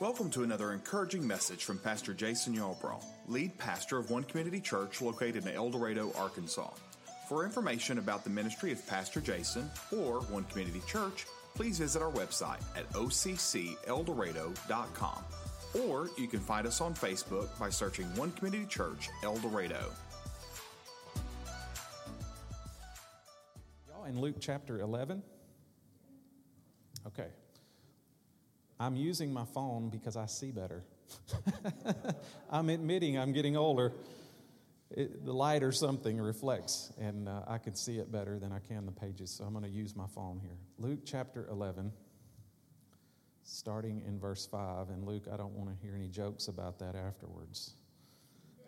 Welcome to another encouraging message from Pastor Jason Yarbrough, lead pastor of One Community Church located in El Dorado, Arkansas. For information about the ministry of Pastor Jason or One Community Church, please visit our website at occeldorado.com Or you can find us on Facebook by searching One Community Church El Dorado. Y'all in Luke chapter 11? Okay. I'm using my phone because I see better. I'm admitting I'm getting older. It, the light or something reflects, and uh, I can see it better than I can the pages, so I'm going to use my phone here. Luke chapter 11, starting in verse 5. And Luke, I don't want to hear any jokes about that afterwards.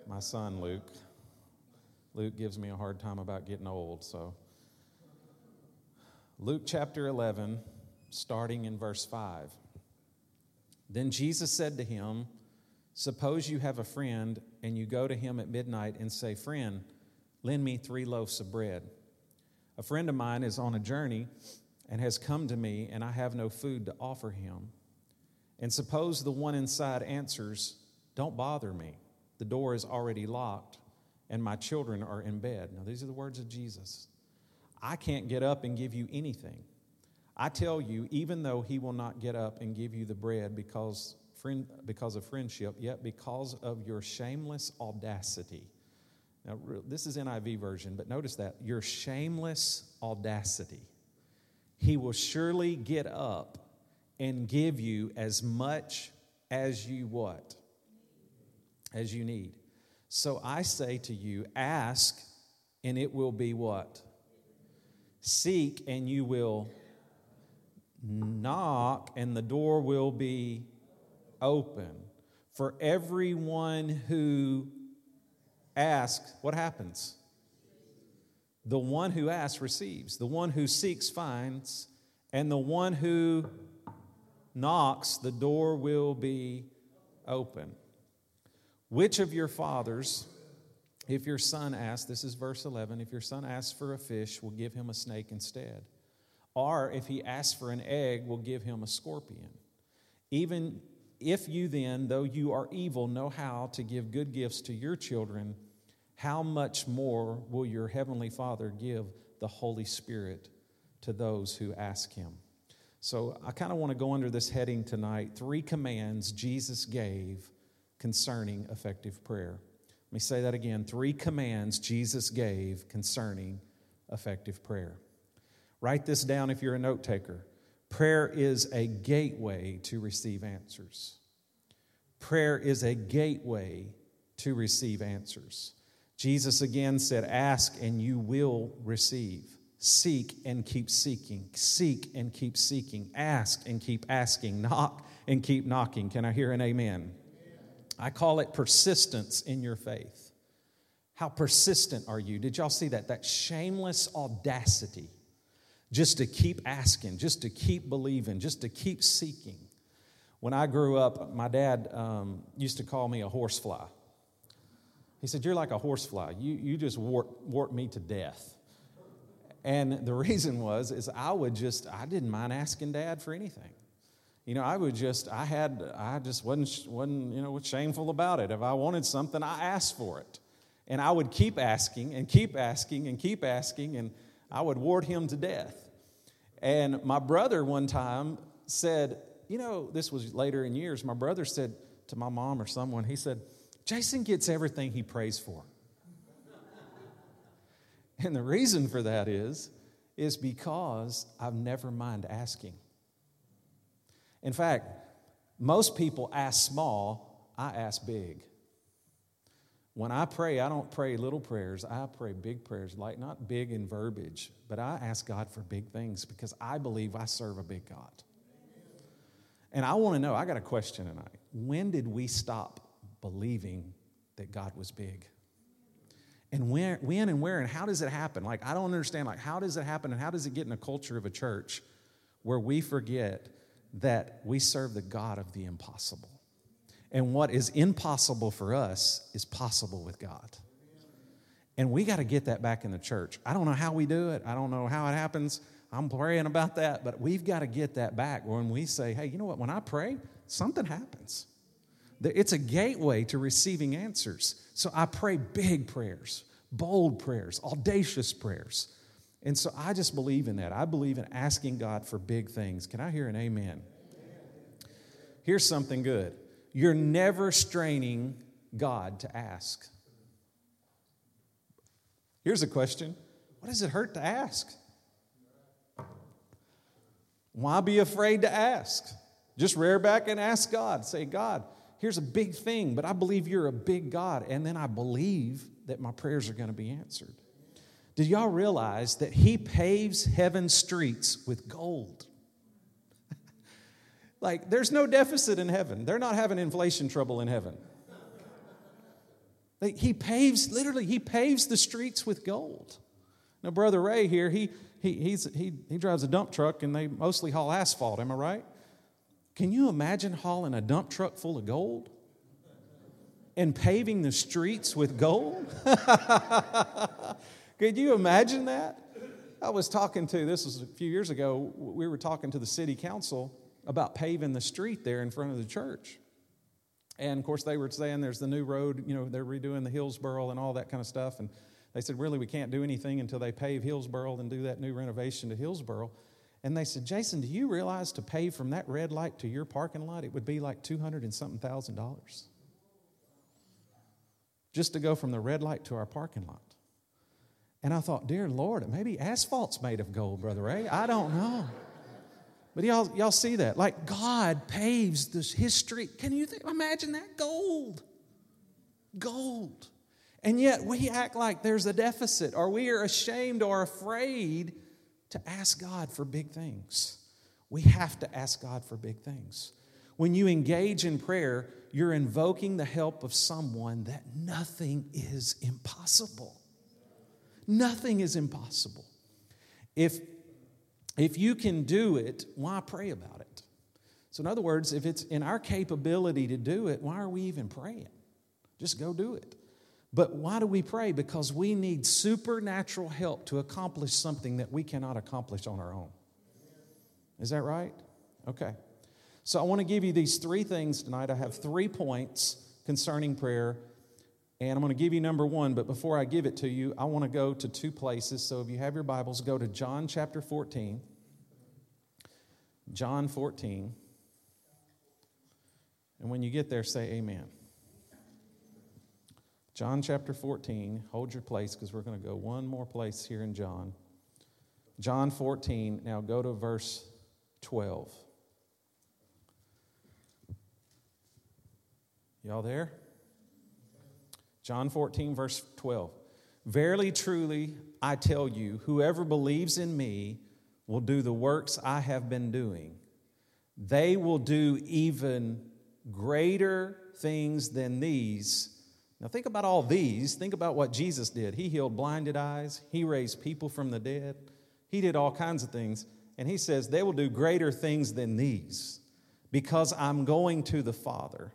My son, Luke. Luke gives me a hard time about getting old, so. Luke chapter 11, starting in verse 5. Then Jesus said to him, Suppose you have a friend and you go to him at midnight and say, Friend, lend me three loaves of bread. A friend of mine is on a journey and has come to me, and I have no food to offer him. And suppose the one inside answers, Don't bother me. The door is already locked, and my children are in bed. Now, these are the words of Jesus. I can't get up and give you anything. I tell you, even though he will not get up and give you the bread because, friend, because of friendship, yet because of your shameless audacity. Now, this is NIV version, but notice that your shameless audacity. He will surely get up and give you as much as you what? As you need. So I say to you, ask and it will be what? Seek and you will knock and the door will be open. For everyone who asks, what happens? The one who asks receives, the one who seeks finds, and the one who knocks, the door will be open. Which of your fathers, if your son asks, this is verse 11, if your son asks for a fish, will give him a snake instead? Or if he asks for an egg, will give him a scorpion. Even if you then, though you are evil, know how to give good gifts to your children, how much more will your heavenly Father give the Holy Spirit to those who ask him? So I kind of want to go under this heading tonight three commands Jesus gave concerning effective prayer. Let me say that again three commands Jesus gave concerning effective prayer. Write this down if you're a note taker. Prayer is a gateway to receive answers. Prayer is a gateway to receive answers. Jesus again said, Ask and you will receive. Seek and keep seeking. Seek and keep seeking. Ask and keep asking. Knock and keep knocking. Can I hear an amen? amen? I call it persistence in your faith. How persistent are you? Did y'all see that? That shameless audacity just to keep asking, just to keep believing, just to keep seeking. When I grew up, my dad um, used to call me a horsefly. He said, You're like a horsefly. You, you just warp, warp me to death. And the reason was, is I would just, I didn't mind asking dad for anything. You know, I would just, I had, I just wasn't, wasn't, you know, shameful about it. If I wanted something, I asked for it. And I would keep asking and keep asking and keep asking. And I would ward him to death. And my brother one time said, you know, this was later in years, my brother said to my mom or someone, he said, Jason gets everything he prays for. and the reason for that is, is because I've never mind asking. In fact, most people ask small, I ask big. When I pray, I don't pray little prayers. I pray big prayers, like not big in verbiage, but I ask God for big things because I believe I serve a big God. And I want to know, I got a question tonight. When did we stop believing that God was big? And when, when and where and how does it happen? Like, I don't understand, like, how does it happen and how does it get in a culture of a church where we forget that we serve the God of the impossible? And what is impossible for us is possible with God. And we got to get that back in the church. I don't know how we do it, I don't know how it happens. I'm praying about that, but we've got to get that back when we say, hey, you know what? When I pray, something happens. It's a gateway to receiving answers. So I pray big prayers, bold prayers, audacious prayers. And so I just believe in that. I believe in asking God for big things. Can I hear an amen? Here's something good you're never straining God to ask. Here's a question What does it hurt to ask? Why be afraid to ask? Just rear back and ask God. Say, God, here's a big thing, but I believe you're a big God. And then I believe that my prayers are going to be answered. Did y'all realize that He paves heaven's streets with gold? Like, there's no deficit in heaven. They're not having inflation trouble in heaven. Like, he paves, literally, He paves the streets with gold. Now, Brother Ray here, he, he, he's, he, he drives a dump truck and they mostly haul asphalt, am I right? Can you imagine hauling a dump truck full of gold? And paving the streets with gold? Could you imagine that? I was talking to, this was a few years ago, we were talking to the city council about paving the street there in front of the church. And of course, they were saying there's the new road, you know, they're redoing the Hillsboro and all that kind of stuff. And they said, really, we can't do anything until they pave Hillsboro and do that new renovation to Hillsboro. And they said, Jason, do you realize to pave from that red light to your parking lot, it would be like 200 and something thousand dollars? Just to go from the red light to our parking lot. And I thought, dear Lord, maybe asphalt's made of gold, Brother Ray. I don't know. But y'all, y'all see that? Like God paves this history. Can you imagine that? Gold. Gold. And yet we act like there's a deficit or we are ashamed or afraid to ask God for big things. We have to ask God for big things. When you engage in prayer, you're invoking the help of someone that nothing is impossible. Nothing is impossible. If, if you can do it, why pray about it? So, in other words, if it's in our capability to do it, why are we even praying? Just go do it. But why do we pray? Because we need supernatural help to accomplish something that we cannot accomplish on our own. Is that right? Okay. So I want to give you these three things tonight. I have three points concerning prayer. And I'm going to give you number one, but before I give it to you, I want to go to two places. So if you have your Bibles, go to John chapter 14. John 14. And when you get there, say amen. John chapter 14, hold your place because we're going to go one more place here in John. John 14, now go to verse 12. Y'all there? John 14, verse 12. Verily, truly, I tell you, whoever believes in me will do the works I have been doing. They will do even greater things than these now, think about all these. Think about what Jesus did. He healed blinded eyes, He raised people from the dead, He did all kinds of things. And He says, They will do greater things than these because I'm going to the Father.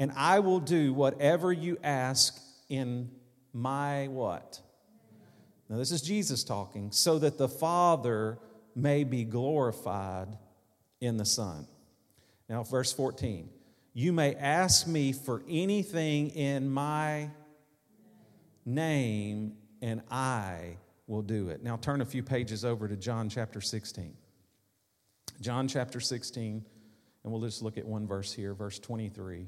And I will do whatever you ask in my what? Now, this is Jesus talking, so that the Father may be glorified in the Son. Now, verse 14. You may ask me for anything in my name, and I will do it. Now turn a few pages over to John chapter 16. John chapter 16, and we'll just look at one verse here, verse 23.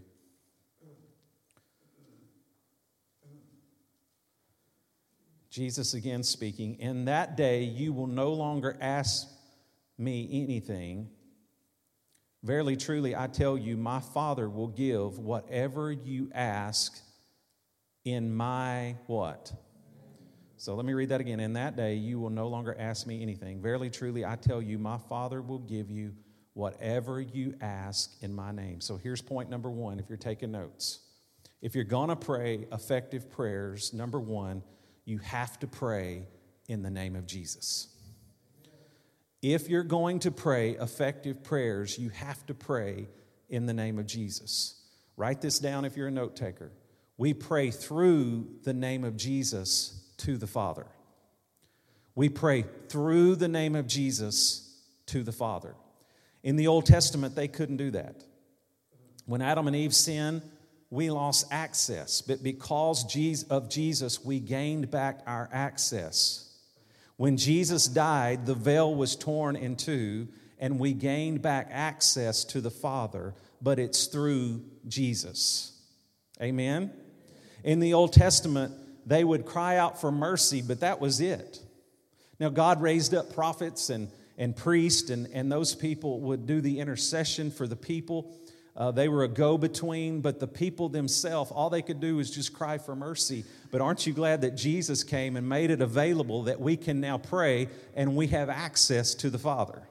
Jesus again speaking, In that day you will no longer ask me anything. Verily, truly, I tell you, my Father will give whatever you ask in my what? So let me read that again. In that day, you will no longer ask me anything. Verily, truly, I tell you, my Father will give you whatever you ask in my name. So here's point number one if you're taking notes. If you're going to pray effective prayers, number one, you have to pray in the name of Jesus. If you're going to pray effective prayers, you have to pray in the name of Jesus. Write this down if you're a note taker. We pray through the name of Jesus to the Father. We pray through the name of Jesus to the Father. In the Old Testament, they couldn't do that. When Adam and Eve sinned, we lost access, but because of Jesus, we gained back our access. When Jesus died, the veil was torn in two, and we gained back access to the Father, but it's through Jesus. Amen? In the Old Testament, they would cry out for mercy, but that was it. Now, God raised up prophets and, and priests, and, and those people would do the intercession for the people. Uh, they were a go between, but the people themselves, all they could do was just cry for mercy. But aren't you glad that Jesus came and made it available that we can now pray and we have access to the Father?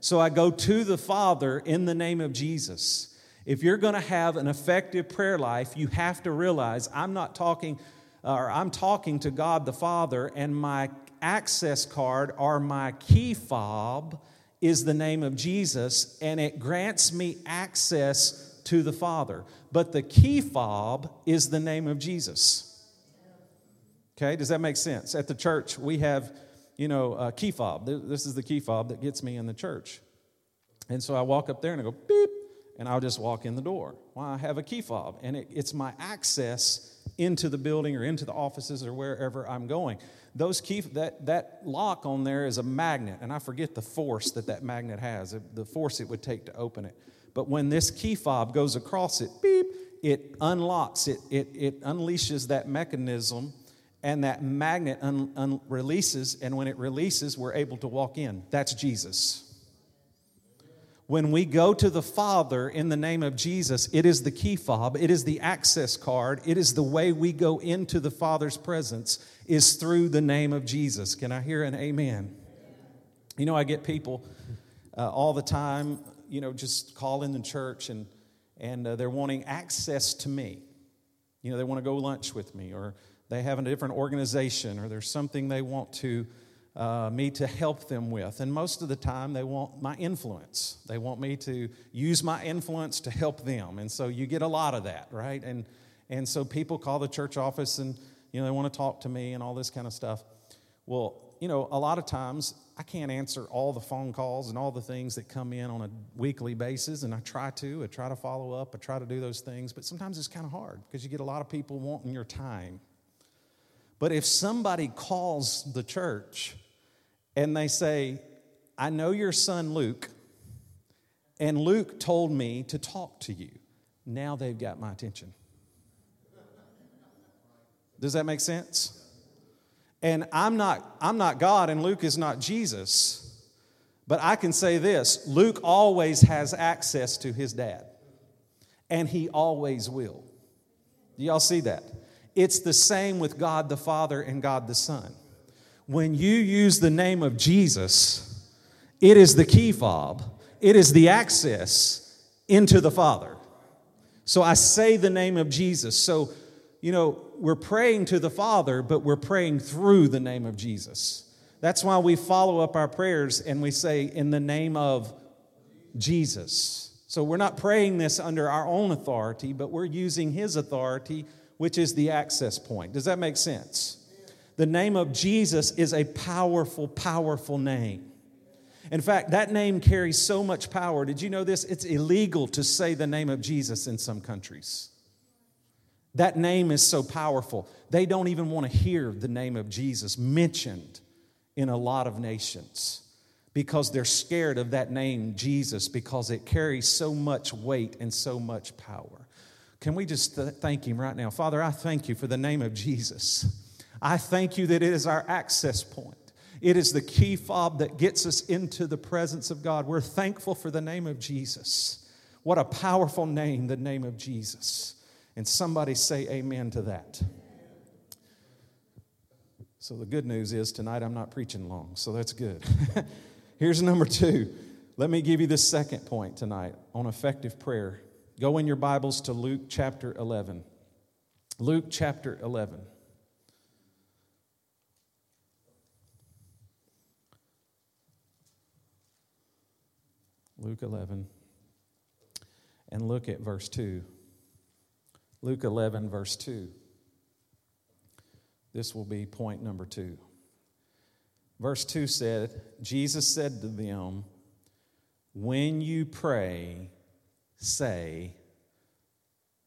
So I go to the Father in the name of Jesus. If you're going to have an effective prayer life, you have to realize I'm not talking, or I'm talking to God the Father, and my access card or my key fob is the name of Jesus, and it grants me access to the Father. But the key fob is the name of Jesus. Okay, does that make sense? At the church, we have, you know, a key fob. This is the key fob that gets me in the church. And so I walk up there and I go, beep, and I'll just walk in the door. Well, I have a key fob, and it, it's my access into the building or into the offices or wherever I'm going. Those key that that lock on there is a magnet and i forget the force that that magnet has the force it would take to open it. But when this key fob goes across it beep it unlocks it it, it unleashes that mechanism and that magnet un, un, releases and when it releases we're able to walk in. That's jesus when we go to the Father in the name of Jesus, it is the key fob, it is the access card, it is the way we go into the Father's presence is through the name of Jesus. Can I hear an amen? You know, I get people uh, all the time, you know, just call in the church and and uh, they're wanting access to me. You know, they want to go lunch with me, or they have a different organization, or there's something they want to uh, me to help them with. And most of the time, they want my influence. They want me to use my influence to help them. And so you get a lot of that, right? And, and so people call the church office and, you know, they want to talk to me and all this kind of stuff. Well, you know, a lot of times I can't answer all the phone calls and all the things that come in on a weekly basis, and I try to. I try to follow up. I try to do those things, but sometimes it's kind of hard because you get a lot of people wanting your time. But if somebody calls the church and they say, I know your son Luke, and Luke told me to talk to you. Now they've got my attention. Does that make sense? And I'm not, I'm not God, and Luke is not Jesus. But I can say this Luke always has access to his dad, and he always will. Do y'all see that? It's the same with God the Father and God the Son when you use the name of Jesus, it is the key fob, it is the access into the Father. So I say the name of Jesus. So, you know, we're praying to the Father, but we're praying through the name of Jesus. That's why we follow up our prayers and we say, in the name of Jesus. So we're not praying this under our own authority, but we're using His authority, which is the access point. Does that make sense? The name of Jesus is a powerful, powerful name. In fact, that name carries so much power. Did you know this? It's illegal to say the name of Jesus in some countries. That name is so powerful. They don't even want to hear the name of Jesus mentioned in a lot of nations because they're scared of that name, Jesus, because it carries so much weight and so much power. Can we just thank Him right now? Father, I thank you for the name of Jesus. I thank you that it is our access point. It is the key fob that gets us into the presence of God. We're thankful for the name of Jesus. What a powerful name, the name of Jesus. And somebody say amen to that. So the good news is tonight I'm not preaching long, so that's good. Here's number two. Let me give you the second point tonight on effective prayer. Go in your Bibles to Luke chapter 11. Luke chapter 11. Luke 11, and look at verse 2. Luke 11, verse 2. This will be point number two. Verse 2 said, Jesus said to them, When you pray, say,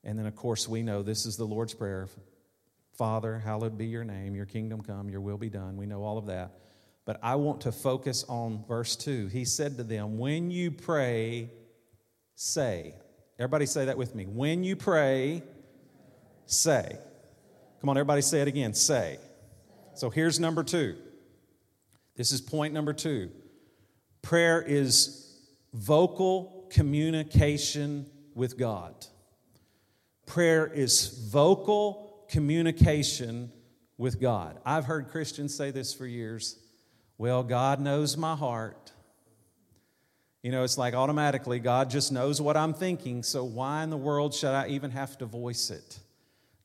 and then of course we know this is the Lord's Prayer Father, hallowed be your name, your kingdom come, your will be done. We know all of that. But I want to focus on verse 2. He said to them, When you pray, say. Everybody say that with me. When you pray, say. Come on, everybody say it again. Say. So here's number two. This is point number two. Prayer is vocal communication with God. Prayer is vocal communication with God. I've heard Christians say this for years. Well, God knows my heart. You know, it's like automatically God just knows what I'm thinking, so why in the world should I even have to voice it?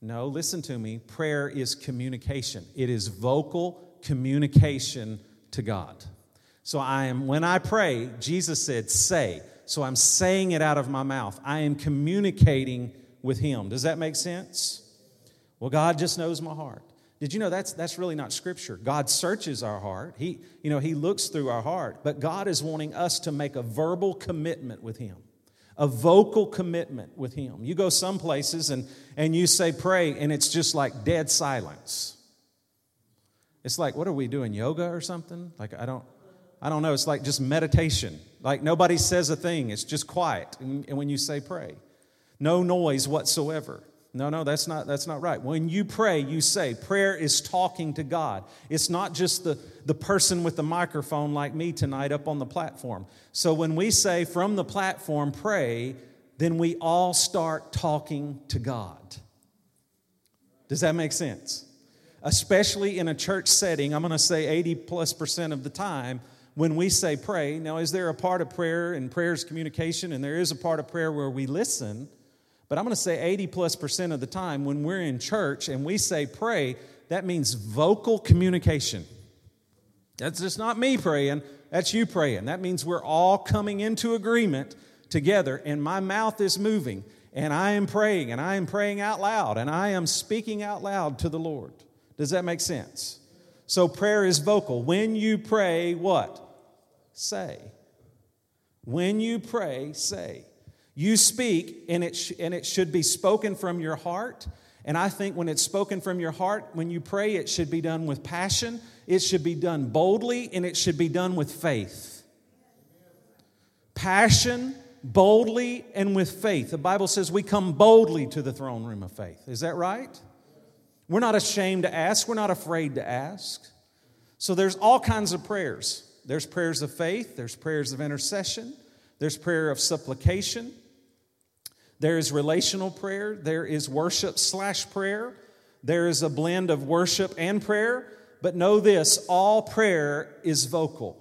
No, listen to me. Prayer is communication, it is vocal communication to God. So I am, when I pray, Jesus said, say. So I'm saying it out of my mouth. I am communicating with Him. Does that make sense? Well, God just knows my heart. Did you know that's, that's really not scripture? God searches our heart. He, you know, he looks through our heart, but God is wanting us to make a verbal commitment with Him, a vocal commitment with Him. You go some places and, and you say pray, and it's just like dead silence. It's like, what are we doing, yoga or something? Like, I don't, I don't know. It's like just meditation. Like nobody says a thing, it's just quiet. And, and when you say pray, no noise whatsoever. No, no, that's not, that's not right. When you pray, you say, prayer is talking to God. It's not just the, the person with the microphone like me tonight up on the platform. So when we say from the platform, pray, then we all start talking to God. Does that make sense? Especially in a church setting, I'm going to say 80 plus percent of the time, when we say pray, now is there a part of prayer and prayer is communication, and there is a part of prayer where we listen? But I'm going to say 80 plus percent of the time when we're in church and we say pray, that means vocal communication. That's just not me praying, that's you praying. That means we're all coming into agreement together, and my mouth is moving, and I am praying, and I am praying out loud, and I am speaking out loud to the Lord. Does that make sense? So prayer is vocal. When you pray, what? Say. When you pray, say. You speak, and it, sh- and it should be spoken from your heart. And I think when it's spoken from your heart, when you pray, it should be done with passion, it should be done boldly, and it should be done with faith. Passion, boldly, and with faith. The Bible says we come boldly to the throne room of faith. Is that right? We're not ashamed to ask, we're not afraid to ask. So there's all kinds of prayers. There's prayers of faith, there's prayers of intercession, there's prayer of supplication, there is relational prayer, there is worship slash prayer, there is a blend of worship and prayer. But know this all prayer is vocal.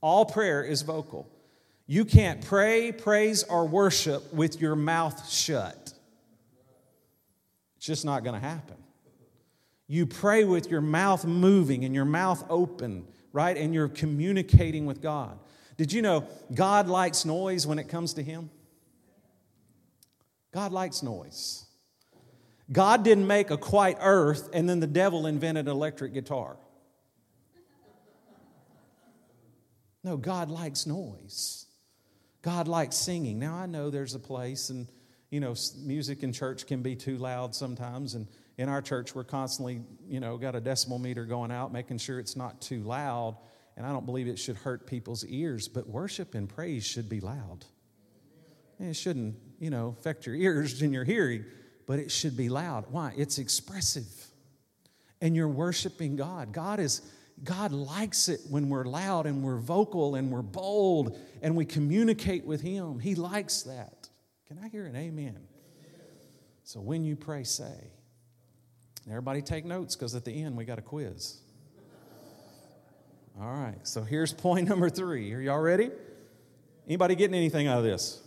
All prayer is vocal. You can't pray, praise, or worship with your mouth shut. It's just not going to happen. You pray with your mouth moving and your mouth open, right? And you're communicating with God. Did you know God likes noise when it comes to Him? God likes noise. God didn't make a quiet earth and then the devil invented an electric guitar. No, God likes noise. God likes singing. Now, I know there's a place, and, you know, music in church can be too loud sometimes. And in our church, we're constantly, you know, got a decibel meter going out, making sure it's not too loud. And I don't believe it should hurt people's ears, but worship and praise should be loud. And it shouldn't, you know, affect your ears and your hearing, but it should be loud. Why? It's expressive. And you're worshiping God. God is God likes it when we're loud and we're vocal and we're bold and we communicate with Him. He likes that. Can I hear an amen? So when you pray, say. Everybody take notes because at the end we got a quiz. All right, so here's point number three. Are y'all ready? Anybody getting anything out of this?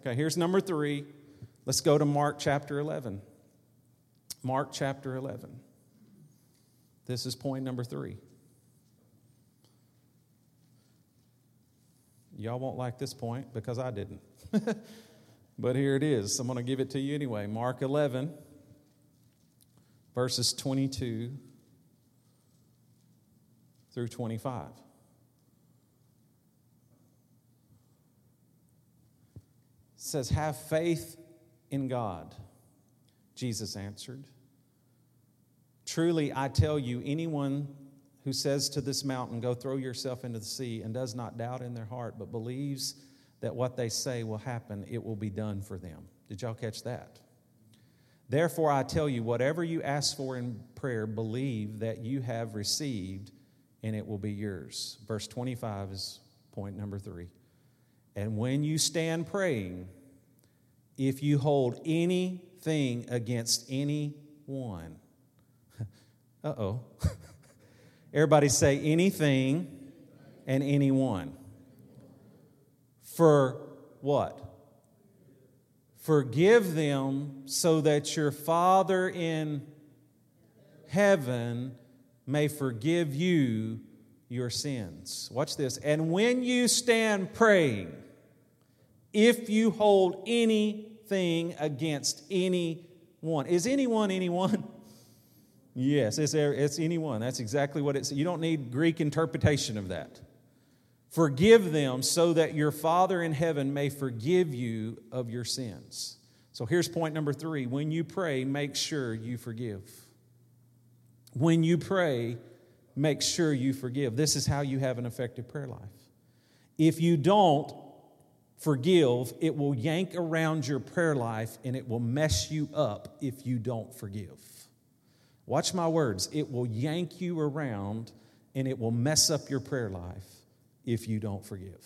Okay, here's number three. Let's go to Mark chapter 11. Mark chapter 11. This is point number three. Y'all won't like this point because I didn't. but here it is. I'm going to give it to you anyway. Mark 11, verses 22 through 25. Says, Have faith in God. Jesus answered, Truly, I tell you, anyone who says to this mountain, Go throw yourself into the sea, and does not doubt in their heart, but believes that what they say will happen, it will be done for them. Did y'all catch that? Therefore, I tell you, whatever you ask for in prayer, believe that you have received, and it will be yours. Verse 25 is point number three. And when you stand praying, if you hold anything against anyone, uh oh. Everybody say anything and anyone. For what? Forgive them so that your Father in heaven may forgive you your sins. Watch this. And when you stand praying, if you hold anything against anyone, is anyone anyone? Yes, it's, it's anyone. That's exactly what it's. You don't need Greek interpretation of that. Forgive them so that your Father in heaven may forgive you of your sins. So here's point number three. When you pray, make sure you forgive. When you pray, make sure you forgive. This is how you have an effective prayer life. If you don't forgive, it will yank around your prayer life and it will mess you up if you don't forgive. Watch my words. It will yank you around and it will mess up your prayer life if you don't forgive.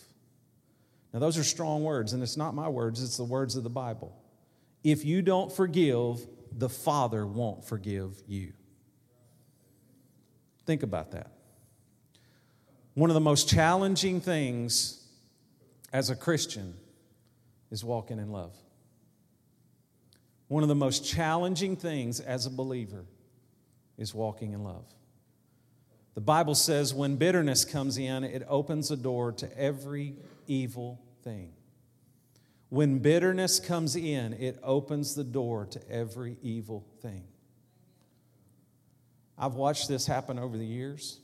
Now, those are strong words, and it's not my words, it's the words of the Bible. If you don't forgive, the Father won't forgive you. Think about that. One of the most challenging things as a Christian is walking in love. One of the most challenging things as a believer is walking in love. The Bible says when bitterness comes in, it opens a door to every evil thing. When bitterness comes in, it opens the door to every evil thing. I've watched this happen over the years.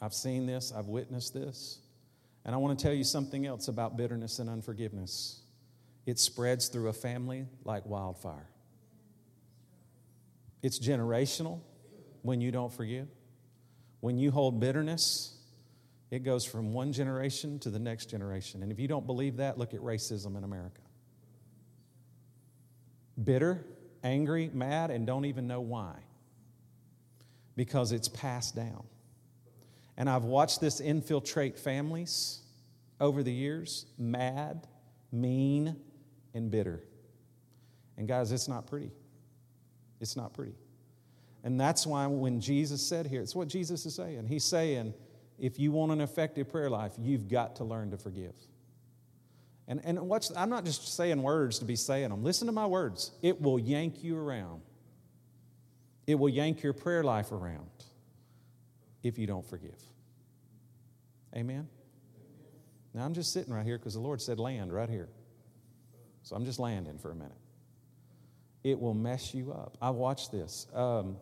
I've seen this, I've witnessed this. And I want to tell you something else about bitterness and unforgiveness. It spreads through a family like wildfire. It's generational when you don't forgive. When you hold bitterness, it goes from one generation to the next generation. And if you don't believe that, look at racism in America. Bitter, angry, mad, and don't even know why. Because it's passed down. And I've watched this infiltrate families over the years mad, mean, and bitter. And guys, it's not pretty. It's not pretty. And that's why when Jesus said here, it's what Jesus is saying. He's saying, if you want an effective prayer life, you've got to learn to forgive. And, and watch, I'm not just saying words to be saying them. Listen to my words. It will yank you around. It will yank your prayer life around if you don't forgive. Amen? Now, I'm just sitting right here because the Lord said land right here. So I'm just landing for a minute. It will mess you up. I watched this. Um,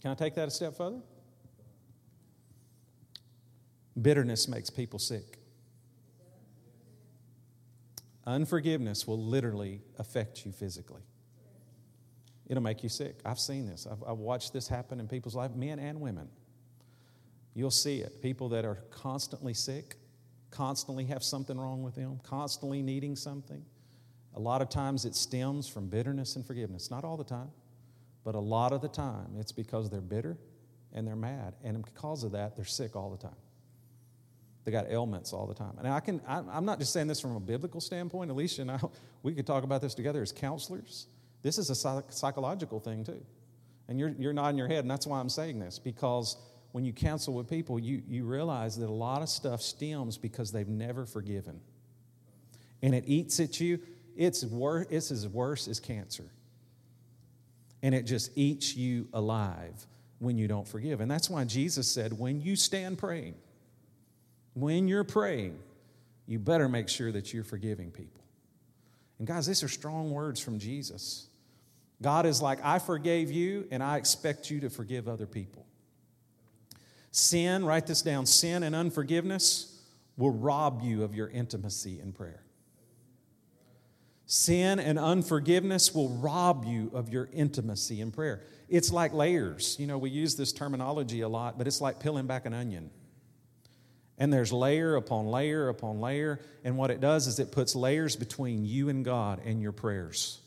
can I take that a step further? Bitterness makes people sick. Unforgiveness will literally affect you physically. It'll make you sick. I've seen this. I've, I've, watched this happen in people's life, men and women. You'll see it. People that are constantly sick, constantly have something wrong with them, constantly needing something. A lot of times it stems from bitterness and forgiveness. Not all the time. But a lot of the time, it's because they're bitter and they're mad. And because of that, they're sick all the time. They got ailments all the time. And I can, I'm not just saying this from a biblical standpoint. Alicia and I, we could talk about this together as counselors. This is a psychological thing, too. And you're, you're nodding your head, and that's why I'm saying this, because when you counsel with people, you, you realize that a lot of stuff stems because they've never forgiven. And it eats at you. It's, wor- it's as worse as cancer and it just eats you alive when you don't forgive. And that's why Jesus said, when you stand praying, when you're praying, you better make sure that you're forgiving people. And guys, these are strong words from Jesus. God is like, I forgave you, and I expect you to forgive other people. Sin, write this down sin and unforgiveness will rob you of your intimacy in prayer. Sin and unforgiveness will rob you of your intimacy in prayer. It's like layers. You know, we use this terminology a lot, but it's like peeling back an onion. And there's layer upon layer upon layer. And what it does is it puts layers between you and God and your prayers.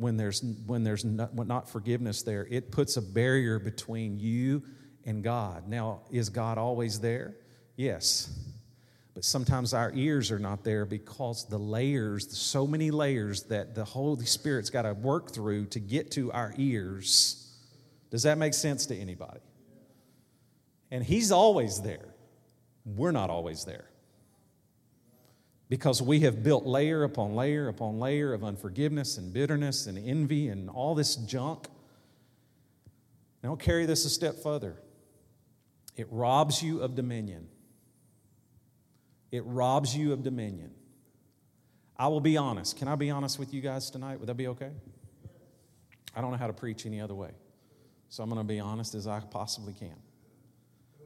When there's, when there's not, not forgiveness there, it puts a barrier between you and God. Now, is God always there? Yes. But sometimes our ears are not there because the layers, so many layers that the Holy Spirit's got to work through to get to our ears. Does that make sense to anybody? And He's always there. We're not always there. Because we have built layer upon layer upon layer of unforgiveness and bitterness and envy and all this junk. Now, carry this a step further. It robs you of dominion. It robs you of dominion. I will be honest. Can I be honest with you guys tonight? Would that be okay? I don't know how to preach any other way. So I'm going to be honest as I possibly can.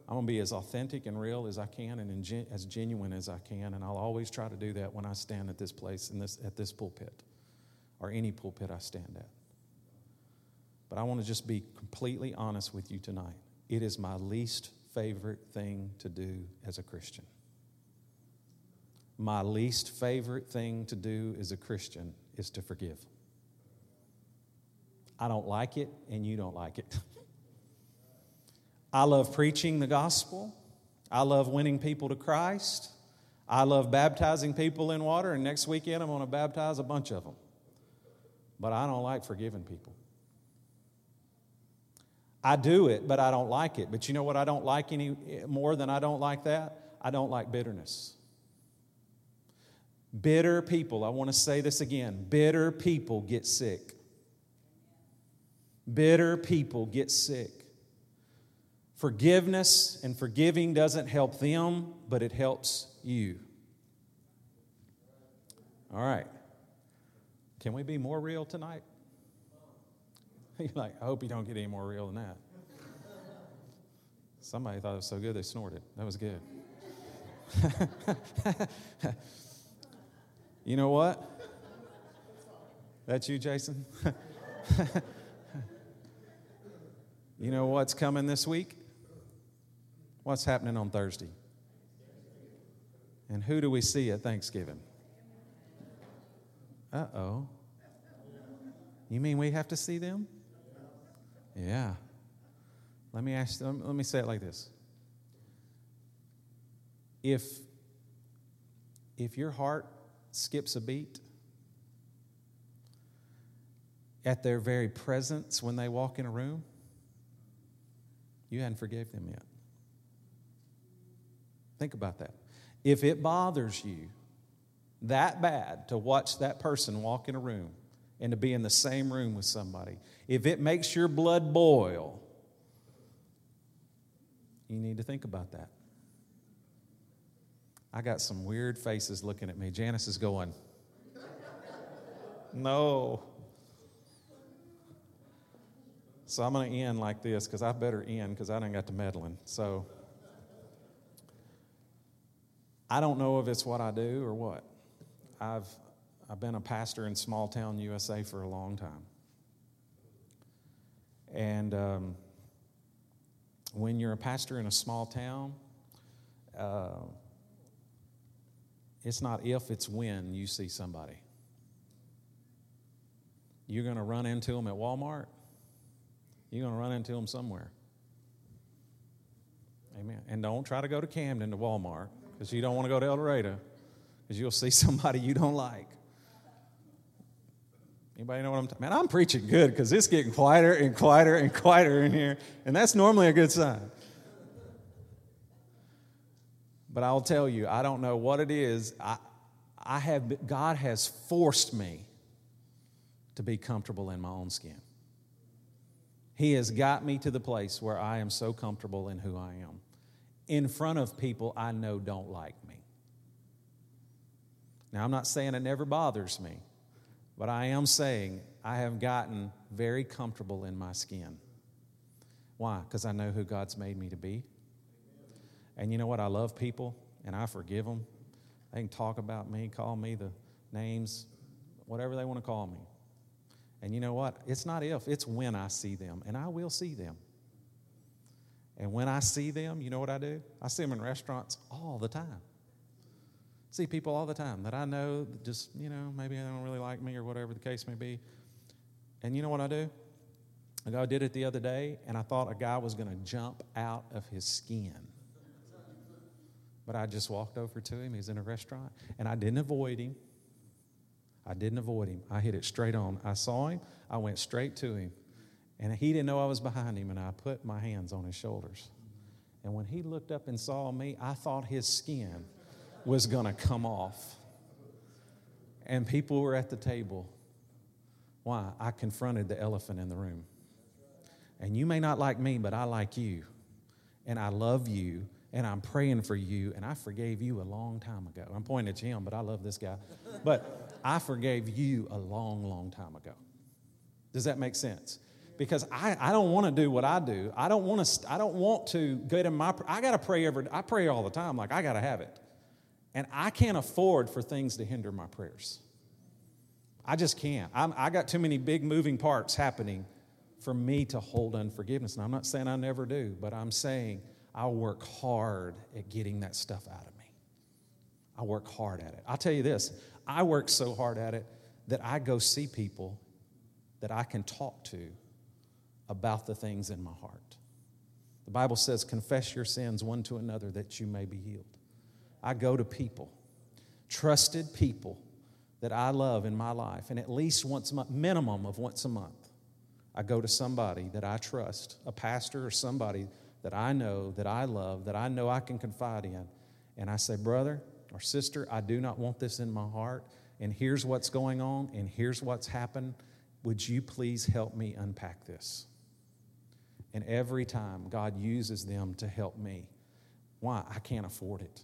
I'm going to be as authentic and real as I can and as genuine as I can. And I'll always try to do that when I stand at this place, in this, at this pulpit, or any pulpit I stand at. But I want to just be completely honest with you tonight. It is my least favorite thing to do as a Christian. My least favorite thing to do as a Christian is to forgive. I don't like it, and you don't like it. I love preaching the gospel. I love winning people to Christ. I love baptizing people in water, and next weekend I'm going to baptize a bunch of them. But I don't like forgiving people. I do it, but I don't like it. But you know what I don't like any more than I don't like that? I don't like bitterness. Bitter people, I want to say this again bitter people get sick. Bitter people get sick. Forgiveness and forgiving doesn't help them, but it helps you. All right. Can we be more real tonight? You're like, I hope you don't get any more real than that. Somebody thought it was so good they snorted. That was good. you know what? That's you, Jason? You know what's coming this week? What's happening on Thursday? And who do we see at Thanksgiving? Uh oh. You mean we have to see them? Yeah. Let me ask let me say it like this. If if your heart skips a beat at their very presence when they walk in a room, you hadn't forgave them yet. Think about that. If it bothers you that bad to watch that person walk in a room and to be in the same room with somebody, if it makes your blood boil, you need to think about that. I got some weird faces looking at me. Janice is going, No. So I'm going to end like this because I better end because I didn't got to meddling. So I don't know if it's what I do or what. I've, I've been a pastor in small town USA for a long time. And um, when you're a pastor in a small town, uh, it's not if, it's when you see somebody. You're going to run into them at Walmart you're going to run into them somewhere. Amen. And don't try to go to Camden to Walmart because you don't want to go to El Dorado because you'll see somebody you don't like. Anybody know what I'm talking? Man, I'm preaching good because it's getting quieter and quieter and quieter in here, and that's normally a good sign. But I'll tell you, I don't know what it is. I, I have God has forced me to be comfortable in my own skin. He has got me to the place where I am so comfortable in who I am. In front of people I know don't like me. Now, I'm not saying it never bothers me, but I am saying I have gotten very comfortable in my skin. Why? Because I know who God's made me to be, And you know what? I love people and I forgive them. They can talk about me, call me the names, whatever they want to call me. And you know what? It's not if, it's when I see them, and I will see them. And when I see them, you know what I do? I see them in restaurants all the time. See people all the time that I know just, you know, maybe they don't really like me or whatever the case may be. And you know what I do? I did it the other day, and I thought a guy was going to jump out of his skin. But I just walked over to him. He's in a restaurant, and I didn't avoid him. I didn't avoid him. I hit it straight on. I saw him. I went straight to him. And he didn't know I was behind him, and I put my hands on his shoulders. And when he looked up and saw me, I thought his skin was going to come off. And people were at the table. Why? I confronted the elephant in the room. And you may not like me, but I like you. And I love you. And I'm praying for you. And I forgave you a long time ago. I'm pointing at him, but I love this guy. But I forgave you a long, long time ago. Does that make sense? Because I, I don't want to do what I do. I don't want to, I don't want to get in my, I got to pray every, I pray all the time. Like I got to have it. And I can't afford for things to hinder my prayers. I just can't. I'm, I got too many big moving parts happening for me to hold unforgiveness. And I'm not saying I never do, but I'm saying I work hard at getting that stuff out of me. I work hard at it. I'll tell you this I work so hard at it that I go see people that I can talk to about the things in my heart. The Bible says, confess your sins one to another that you may be healed. I go to people, trusted people that I love in my life, and at least once a month, minimum of once a month, I go to somebody that I trust, a pastor or somebody that I know, that I love, that I know I can confide in, and I say, Brother or sister, I do not want this in my heart, and here's what's going on, and here's what's happened. Would you please help me unpack this? And every time God uses them to help me. Why? I can't afford it.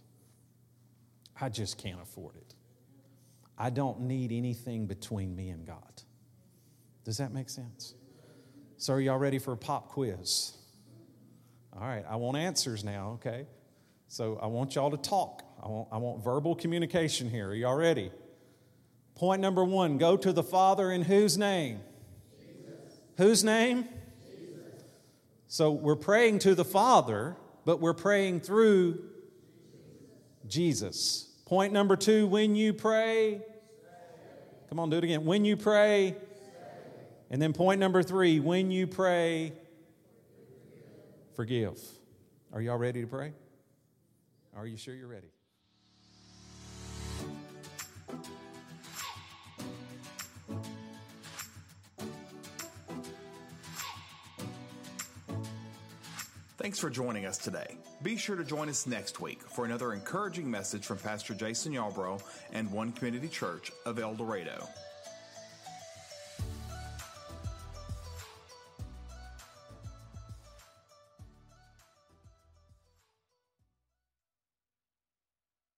I just can't afford it. I don't need anything between me and God. Does that make sense? So, are y'all ready for a pop quiz? All right, I want answers now, okay? So, I want y'all to talk. I want, I want verbal communication here. Are y'all ready? Point number one go to the Father in whose name? Jesus. Whose name? So, we're praying to the Father, but we're praying through Jesus. Point number two when you pray, come on, do it again. When you pray, and then point number three when you pray, forgive. Are y'all ready to pray? Are you sure you're ready? Thanks for joining us today. Be sure to join us next week for another encouraging message from Pastor Jason Yarbrough and One Community Church of El Dorado.